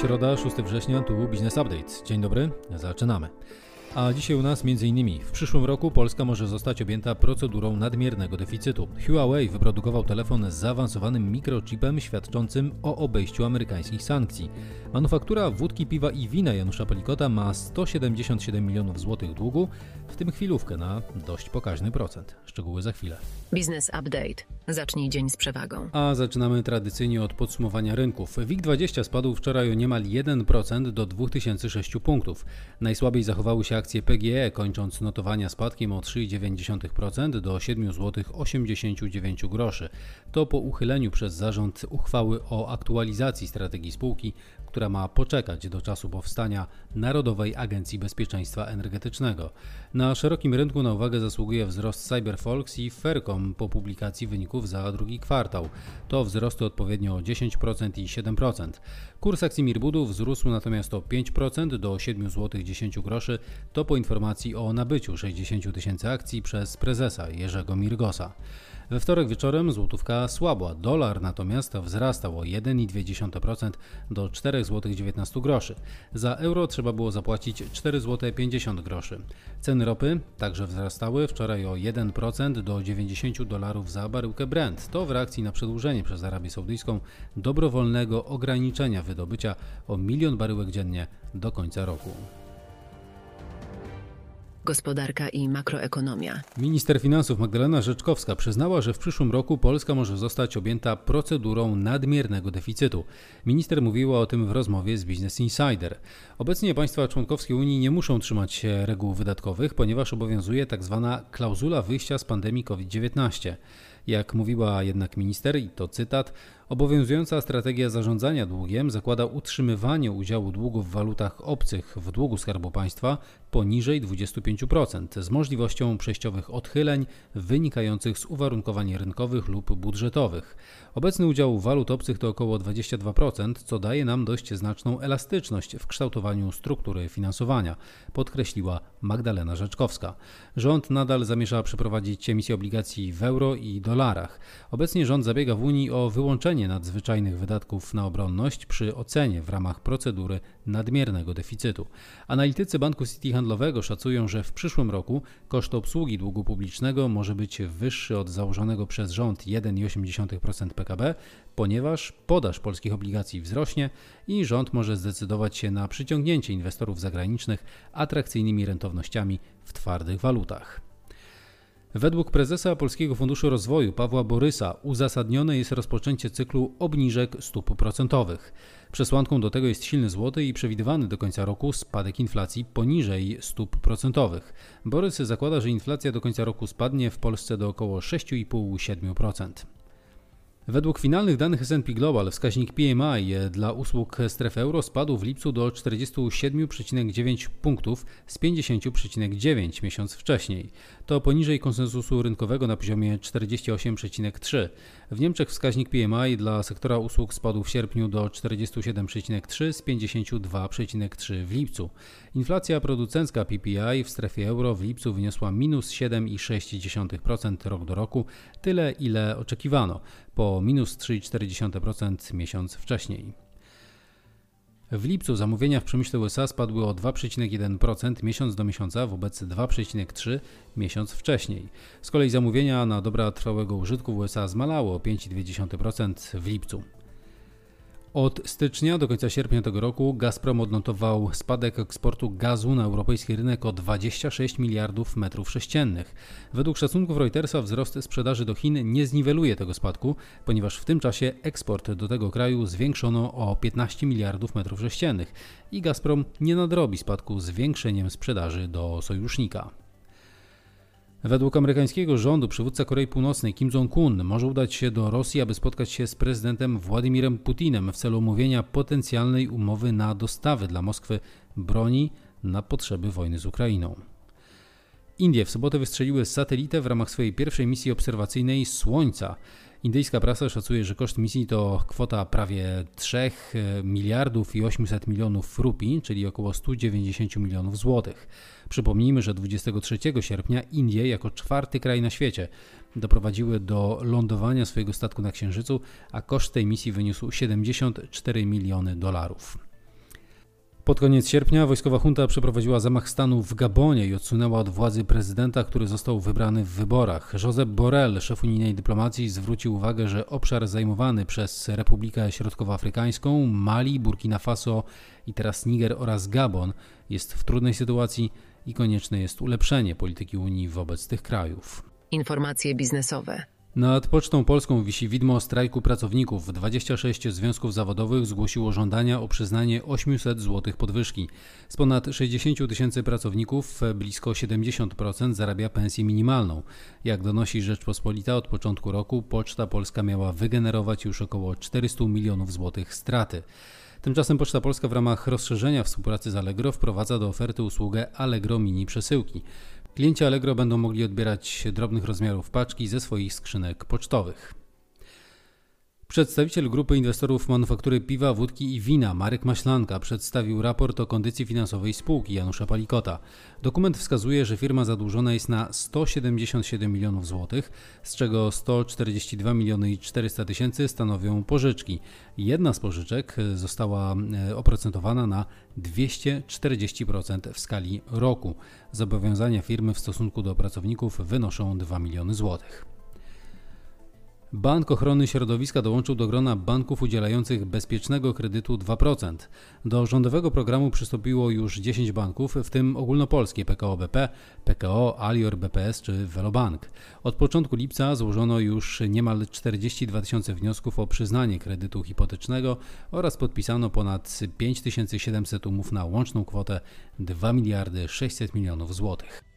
Środa, 6 września, tu Business Update. Dzień dobry, zaczynamy. A dzisiaj u nas m.in. w przyszłym roku Polska może zostać objęta procedurą nadmiernego deficytu. Huawei wyprodukował telefon z zaawansowanym mikrochipem świadczącym o obejściu amerykańskich sankcji. Manufaktura wódki, piwa i wina Janusza Pelikota ma 177 milionów złotych długu, w tym chwilówkę na dość pokaźny procent. Szczegóły za chwilę. Business Update. Zacznij dzień z przewagą. A zaczynamy tradycyjnie od podsumowania rynków. WIG20 spadł wczoraj o niemal 1% do 2006 punktów. Najsłabiej zachowały się akcje PGE, kończąc notowania spadkiem o 3,9% do 7 zł 89 groszy. To po uchyleniu przez zarząd uchwały o aktualizacji strategii spółki, która ma poczekać do czasu powstania Narodowej Agencji Bezpieczeństwa Energetycznego. Na szerokim rynku na uwagę zasługuje wzrost Cyberfolks i Faircom po publikacji wyników za drugi kwartał. To wzrosty odpowiednio o 10% i 7%. Kurs akcji Mirbudu wzrósł natomiast o 5% do 7 zł 10 groszy. To po informacji o nabyciu 60 tysięcy akcji przez prezesa Jerzego Mirgosa. We wtorek wieczorem złotówka słabła, dolar natomiast wzrastał o 1,2% do 4 zł 19 groszy. Za euro trzeba było zapłacić 4 zł 50 groszy. Ceny ropy także wzrastały wczoraj o 1% do 90 dolarów za baryłkę Brent. To w reakcji na przedłużenie przez Arabię Saudyjską dobrowolnego ograniczenia wydobycia o milion baryłek dziennie do końca roku gospodarka i makroekonomia. Minister finansów Magdalena Rzeczkowska przyznała, że w przyszłym roku Polska może zostać objęta procedurą nadmiernego deficytu. Minister mówiła o tym w rozmowie z Business Insider. Obecnie państwa członkowskie Unii nie muszą trzymać się reguł wydatkowych, ponieważ obowiązuje tzw. Tak klauzula wyjścia z pandemii COVID-19. Jak mówiła jednak minister, i to cytat, Obowiązująca strategia zarządzania długiem zakłada utrzymywanie udziału długu w walutach obcych w długu Skarbu Państwa poniżej 25%, z możliwością przejściowych odchyleń wynikających z uwarunkowań rynkowych lub budżetowych. Obecny udział walut obcych to około 22%, co daje nam dość znaczną elastyczność w kształtowaniu struktury finansowania, podkreśliła Magdalena Rzeczkowska. Rząd nadal zamierza przeprowadzić emisję obligacji w euro i dolarach. Obecnie rząd zabiega w Unii o wyłączenie nadzwyczajnych wydatków na obronność przy ocenie w ramach procedury nadmiernego deficytu. Analitycy Banku City Handlowego szacują, że w przyszłym roku koszt obsługi długu publicznego może być wyższy od założonego przez rząd 1,8% PKB, ponieważ podaż polskich obligacji wzrośnie i rząd może zdecydować się na przyciągnięcie inwestorów zagranicznych atrakcyjnymi rentownościami w twardych walutach. Według prezesa Polskiego Funduszu Rozwoju Pawła Borysa uzasadnione jest rozpoczęcie cyklu obniżek stóp procentowych. Przesłanką do tego jest silny złoty i przewidywany do końca roku spadek inflacji poniżej stóp procentowych. Borys zakłada, że inflacja do końca roku spadnie w Polsce do około 6,5-7%. Według finalnych danych S&P Global wskaźnik PMI dla usług strefy euro spadł w lipcu do 47,9 punktów z 50,9 miesiąc wcześniej. To poniżej konsensusu rynkowego na poziomie 48,3. W Niemczech wskaźnik PMI dla sektora usług spadł w sierpniu do 47,3 z 52,3 w lipcu. Inflacja producencka PPI w strefie euro w lipcu wyniosła minus 7,6% rok do roku, tyle ile oczekiwano, po minus 3,4% miesiąc wcześniej. W lipcu zamówienia w przemyśle USA spadły o 2,1% miesiąc do miesiąca wobec 2,3% miesiąc wcześniej. Z kolei zamówienia na dobra trwałego użytku w USA zmalało o 5,2% w lipcu. Od stycznia do końca sierpnia tego roku Gazprom odnotował spadek eksportu gazu na europejski rynek o 26 miliardów metrów sześciennych. Według szacunków Reutersa wzrost sprzedaży do Chin nie zniweluje tego spadku, ponieważ w tym czasie eksport do tego kraju zwiększono o 15 miliardów metrów sześciennych i Gazprom nie nadrobi spadku zwiększeniem sprzedaży do sojusznika. Według amerykańskiego rządu przywódca Korei Północnej Kim Jong-un może udać się do Rosji, aby spotkać się z prezydentem Władimirem Putinem w celu omówienia potencjalnej umowy na dostawy dla Moskwy broni na potrzeby wojny z Ukrainą. Indie w sobotę wystrzeliły satelitę w ramach swojej pierwszej misji obserwacyjnej Słońca. Indyjska prasa szacuje, że koszt misji to kwota prawie 3 e, miliardów i 800 milionów rupii, czyli około 190 milionów złotych. Przypomnijmy, że 23 sierpnia Indie jako czwarty kraj na świecie doprowadziły do lądowania swojego statku na Księżycu, a koszt tej misji wyniósł 74 miliony dolarów. Pod koniec sierpnia wojskowa junta przeprowadziła zamach stanu w Gabonie i odsunęła od władzy prezydenta, który został wybrany w wyborach. Josep Borrell, szef unijnej dyplomacji, zwrócił uwagę, że obszar zajmowany przez Republikę Środkowoafrykańską, Mali, Burkina Faso i teraz Niger oraz Gabon jest w trudnej sytuacji i konieczne jest ulepszenie polityki Unii wobec tych krajów. Informacje biznesowe. Nad Pocztą Polską wisi widmo strajku pracowników. 26 związków zawodowych zgłosiło żądania o przyznanie 800 zł podwyżki. Z ponad 60 tysięcy pracowników blisko 70% zarabia pensję minimalną. Jak donosi Rzeczpospolita, od początku roku Poczta Polska miała wygenerować już około 400 milionów złotych straty. Tymczasem Poczta Polska w ramach rozszerzenia współpracy z Allegro wprowadza do oferty usługę Allegro Mini Przesyłki. Klienci Allegro będą mogli odbierać drobnych rozmiarów paczki ze swoich skrzynek pocztowych. Przedstawiciel grupy inwestorów manufaktury piwa, wódki i wina Marek Maślanka przedstawił raport o kondycji finansowej spółki Janusza Palikota. Dokument wskazuje, że firma zadłużona jest na 177 milionów złotych, z czego 142 miliony i 400 tysięcy stanowią pożyczki. Jedna z pożyczek została e, oprocentowana na 240% w skali roku. Zobowiązania firmy w stosunku do pracowników wynoszą 2 miliony złotych. Bank Ochrony Środowiska dołączył do grona banków udzielających bezpiecznego kredytu 2%. Do rządowego programu przystąpiło już 10 banków, w tym ogólnopolskie PKO BP, PKO, Alior BPS czy Velobank. Od początku lipca złożono już niemal 42 tysiące wniosków o przyznanie kredytu hipotecznego oraz podpisano ponad 5700 umów na łączną kwotę 2 miliardy 600 milionów złotych.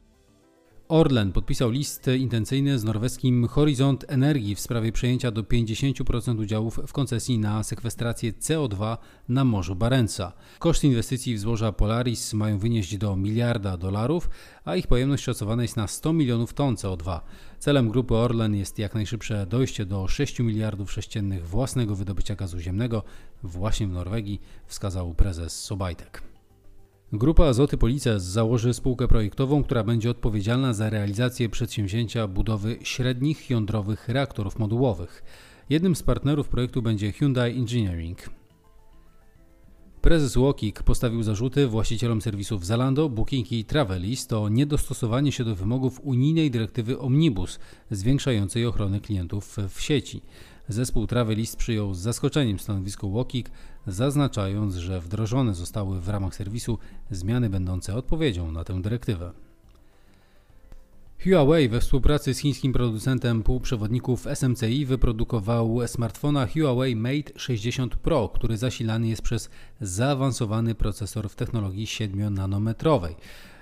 Orlen podpisał list intencyjny z norweskim Horizont Energii w sprawie przejęcia do 50% udziałów w koncesji na sekwestrację CO2 na Morzu Barentsa. Koszt inwestycji w złoża Polaris mają wynieść do miliarda dolarów, a ich pojemność szacowana jest na 100 milionów ton CO2. Celem grupy Orlen jest jak najszybsze dojście do 6 miliardów sześciennych własnego wydobycia gazu ziemnego właśnie w Norwegii, wskazał prezes Sobajtek. Grupa Azoty Polices założy spółkę projektową, która będzie odpowiedzialna za realizację przedsięwzięcia budowy średnich jądrowych reaktorów modułowych. Jednym z partnerów projektu będzie Hyundai Engineering. Prezes Łokik postawił zarzuty właścicielom serwisów Zalando, Booking i Travelist o niedostosowanie się do wymogów unijnej dyrektywy Omnibus zwiększającej ochronę klientów w sieci. Zespół Travelist przyjął z zaskoczeniem stanowisko Łokik, zaznaczając, że wdrożone zostały w ramach serwisu zmiany będące odpowiedzią na tę dyrektywę. Huawei we współpracy z chińskim producentem półprzewodników SMCI wyprodukował smartfona Huawei Mate 60 Pro, który zasilany jest przez zaawansowany procesor w technologii 7-nanometrowej.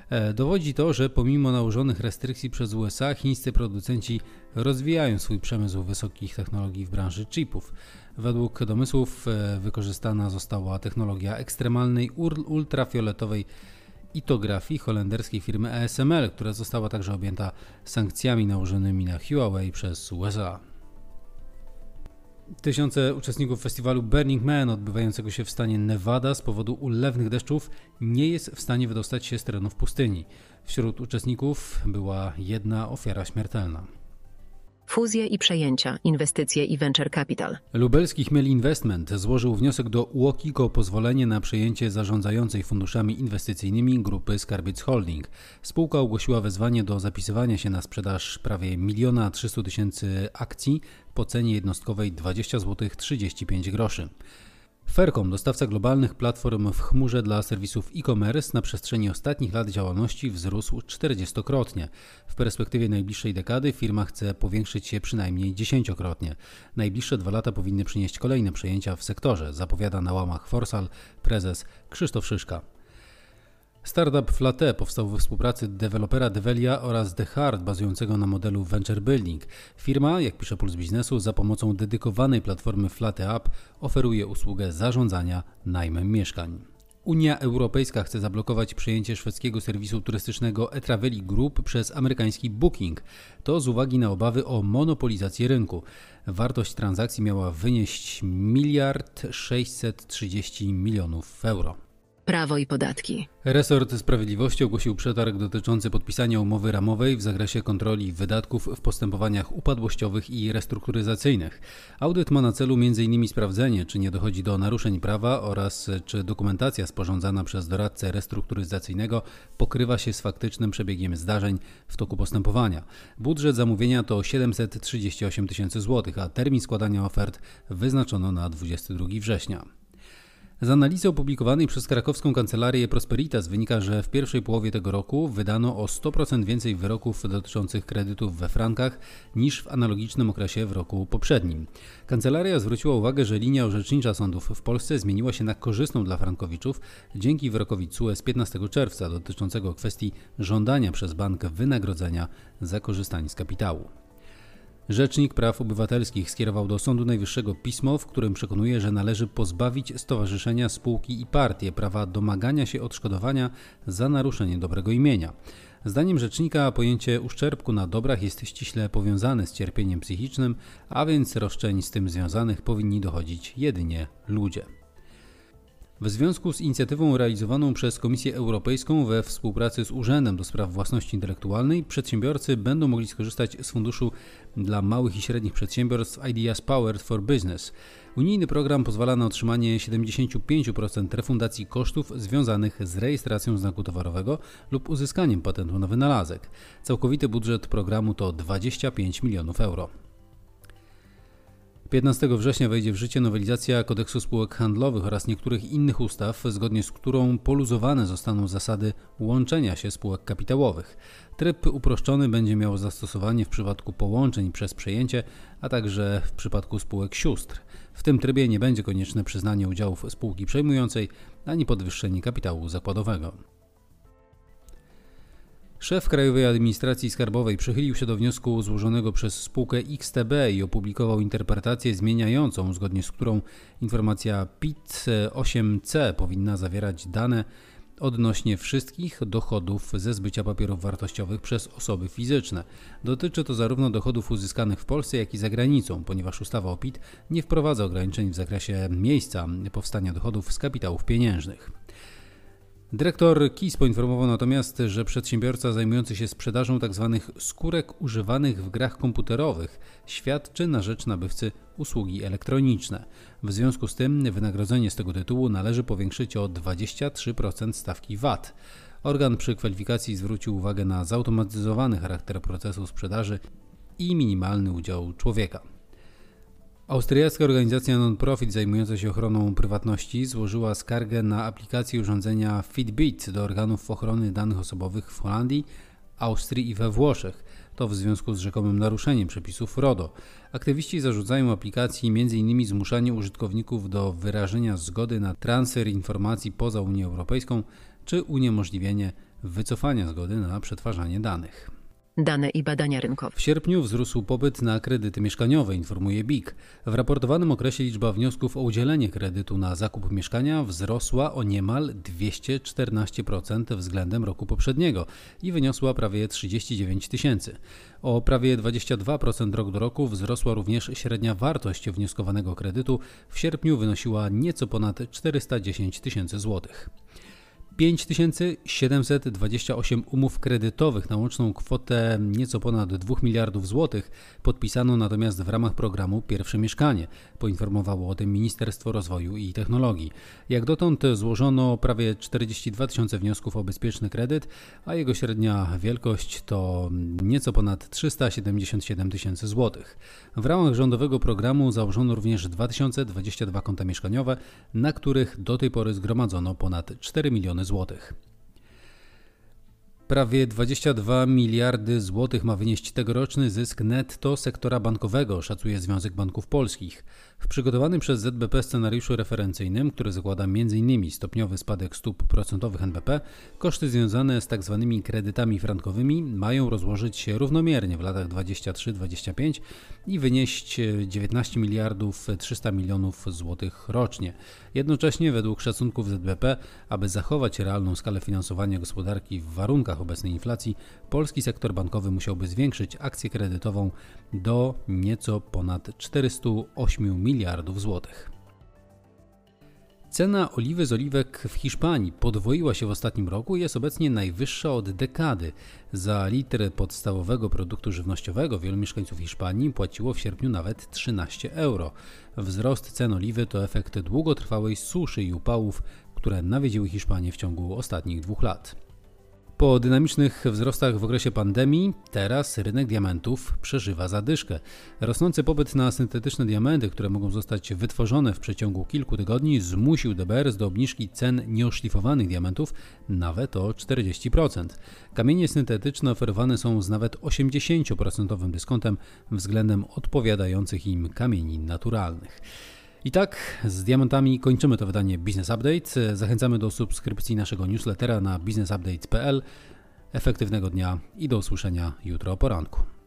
E, dowodzi to, że pomimo nałożonych restrykcji przez USA, chińscy producenci rozwijają swój przemysł wysokich technologii w branży chipów. Według domysłów e, wykorzystana została technologia ekstremalnej ultrafioletowej itografii holenderskiej firmy ASML, która została także objęta sankcjami nałożonymi na Huawei przez USA. Tysiące uczestników festiwalu Burning Man odbywającego się w stanie Nevada z powodu ulewnych deszczów nie jest w stanie wydostać się z terenów pustyni. Wśród uczestników była jedna ofiara śmiertelna. Fuzje i przejęcia, inwestycje i venture capital. Lubelski Chmiel Investment złożył wniosek do UOKiK o pozwolenie na przejęcie zarządzającej funduszami inwestycyjnymi grupy Skarbic Holding. Spółka ogłosiła wezwanie do zapisywania się na sprzedaż prawie 1 300 tysięcy akcji po cenie jednostkowej 20 zł 35 groszy. Fercom, dostawca globalnych platform w chmurze dla serwisów e-commerce, na przestrzeni ostatnich lat działalności wzrósł 40-krotnie. W perspektywie najbliższej dekady firma chce powiększyć się przynajmniej dziesięciokrotnie. Najbliższe dwa lata powinny przynieść kolejne przejęcia w sektorze, zapowiada na łamach Forsal prezes Krzysztof Szyszka. Startup Flate powstał we współpracy dewelopera Develia oraz The Heart bazującego na modelu Venture Building. Firma, jak pisze Puls Biznesu, za pomocą dedykowanej platformy Flate App oferuje usługę zarządzania najmem mieszkań. Unia Europejska chce zablokować przejęcie szwedzkiego serwisu turystycznego eTraveli Group przez amerykański Booking. To z uwagi na obawy o monopolizację rynku. Wartość transakcji miała wynieść miliard 630 milionów euro. Prawo i podatki. Resort Sprawiedliwości ogłosił przetarg dotyczący podpisania umowy ramowej w zakresie kontroli wydatków w postępowaniach upadłościowych i restrukturyzacyjnych. Audyt ma na celu m.in. sprawdzenie, czy nie dochodzi do naruszeń prawa oraz czy dokumentacja sporządzana przez doradcę restrukturyzacyjnego pokrywa się z faktycznym przebiegiem zdarzeń w toku postępowania. Budżet zamówienia to 738 tysięcy złotych, a termin składania ofert wyznaczono na 22 września. Z analizy opublikowanej przez krakowską kancelarię Prosperitas wynika, że w pierwszej połowie tego roku wydano o 100% więcej wyroków dotyczących kredytów we frankach niż w analogicznym okresie w roku poprzednim. Kancelaria zwróciła uwagę, że linia orzecznicza sądów w Polsce zmieniła się na korzystną dla frankowiczów dzięki wyrokowi CUE z 15 czerwca dotyczącego kwestii żądania przez bank wynagrodzenia za korzystanie z kapitału. Rzecznik Praw Obywatelskich skierował do Sądu Najwyższego pismo, w którym przekonuje, że należy pozbawić stowarzyszenia, spółki i partie prawa domagania się odszkodowania za naruszenie dobrego imienia. Zdaniem rzecznika pojęcie uszczerbku na dobrach jest ściśle powiązane z cierpieniem psychicznym, a więc roszczeń z tym związanych powinni dochodzić jedynie ludzie. W związku z inicjatywą realizowaną przez Komisję Europejską we współpracy z Urzędem do Spraw Własności Intelektualnej, przedsiębiorcy będą mogli skorzystać z funduszu dla małych i średnich przedsiębiorstw Ideas Powered for Business. Unijny program pozwala na otrzymanie 75% refundacji kosztów związanych z rejestracją znaku towarowego lub uzyskaniem patentu na wynalazek. Całkowity budżet programu to 25 milionów euro. 15 września wejdzie w życie nowelizacja kodeksu spółek handlowych oraz niektórych innych ustaw, zgodnie z którą poluzowane zostaną zasady łączenia się spółek kapitałowych. Tryb uproszczony będzie miał zastosowanie w przypadku połączeń przez przejęcie, a także w przypadku spółek sióstr. W tym trybie nie będzie konieczne przyznanie udziałów spółki przejmującej ani podwyższenie kapitału zakładowego. Szef Krajowej Administracji Skarbowej przychylił się do wniosku złożonego przez spółkę XTB i opublikował interpretację zmieniającą, zgodnie z którą informacja PIT-8C powinna zawierać dane odnośnie wszystkich dochodów ze zbycia papierów wartościowych przez osoby fizyczne. Dotyczy to zarówno dochodów uzyskanych w Polsce, jak i za granicą, ponieważ ustawa o PIT nie wprowadza ograniczeń w zakresie miejsca powstania dochodów z kapitałów pieniężnych. Dyrektor KIS poinformował natomiast, że przedsiębiorca zajmujący się sprzedażą tzw. Tak skórek używanych w grach komputerowych świadczy na rzecz nabywcy usługi elektroniczne. W związku z tym wynagrodzenie z tego tytułu należy powiększyć o 23% stawki VAT. Organ przy kwalifikacji zwrócił uwagę na zautomatyzowany charakter procesu sprzedaży i minimalny udział człowieka. Austriacka organizacja non-profit zajmująca się ochroną prywatności złożyła skargę na aplikację urządzenia Fitbit do organów ochrony danych osobowych w Holandii, Austrii i we Włoszech. To w związku z rzekomym naruszeniem przepisów RODO. Aktywiści zarzucają aplikacji m.in. zmuszanie użytkowników do wyrażenia zgody na transfer informacji poza Unię Europejską czy uniemożliwienie wycofania zgody na przetwarzanie danych. Dane i badania rynkowe. W sierpniu wzrósł popyt na kredyty mieszkaniowe, informuje BIK. W raportowanym okresie liczba wniosków o udzielenie kredytu na zakup mieszkania wzrosła o niemal 214% względem roku poprzedniego i wyniosła prawie 39 tysięcy. O prawie 22% rok do roku wzrosła również średnia wartość wnioskowanego kredytu. W sierpniu wynosiła nieco ponad 410 tysięcy złotych. 5728 umów kredytowych na łączną kwotę nieco ponad 2 miliardów złotych podpisano natomiast w ramach programu Pierwsze Mieszkanie, poinformowało o tym Ministerstwo Rozwoju i Technologii. Jak dotąd złożono prawie 42 tysiące wniosków o bezpieczny kredyt, a jego średnia wielkość to nieco ponad 377 tysięcy złotych. W ramach rządowego programu założono również 2022 konta mieszkaniowe, na których do tej pory zgromadzono ponad 4 miliony złotych. Prawie 22 miliardy złotych ma wynieść tegoroczny zysk netto sektora bankowego, szacuje Związek Banków Polskich. W przygotowanym przez ZBP scenariuszu referencyjnym, który zakłada m.in. stopniowy spadek stóp procentowych NBP, koszty związane z tzw. Tak kredytami frankowymi mają rozłożyć się równomiernie w latach 23-25 i wynieść 19 miliardów 300 milionów złotych rocznie. Jednocześnie według szacunków ZBP, aby zachować realną skalę finansowania gospodarki w warunkach obecnej inflacji, polski sektor bankowy musiałby zwiększyć akcję kredytową do nieco ponad 408 miliardów złotych. Cena oliwy z oliwek w Hiszpanii podwoiła się w ostatnim roku i jest obecnie najwyższa od dekady. Za litr podstawowego produktu żywnościowego wielu mieszkańców Hiszpanii płaciło w sierpniu nawet 13 euro. Wzrost cen oliwy to efekt długotrwałej suszy i upałów, które nawiedziły Hiszpanię w ciągu ostatnich dwóch lat. Po dynamicznych wzrostach w okresie pandemii, teraz rynek diamentów przeżywa zadyszkę. Rosnący popyt na syntetyczne diamenty, które mogą zostać wytworzone w przeciągu kilku tygodni, zmusił DBRS do obniżki cen nieoszlifowanych diamentów nawet o 40%. Kamienie syntetyczne oferowane są z nawet 80% dyskontem względem odpowiadających im kamieni naturalnych. I tak z diamentami kończymy to wydanie Business Update. Zachęcamy do subskrypcji naszego newslettera na businessupdate.pl. Efektywnego dnia i do usłyszenia jutro o poranku.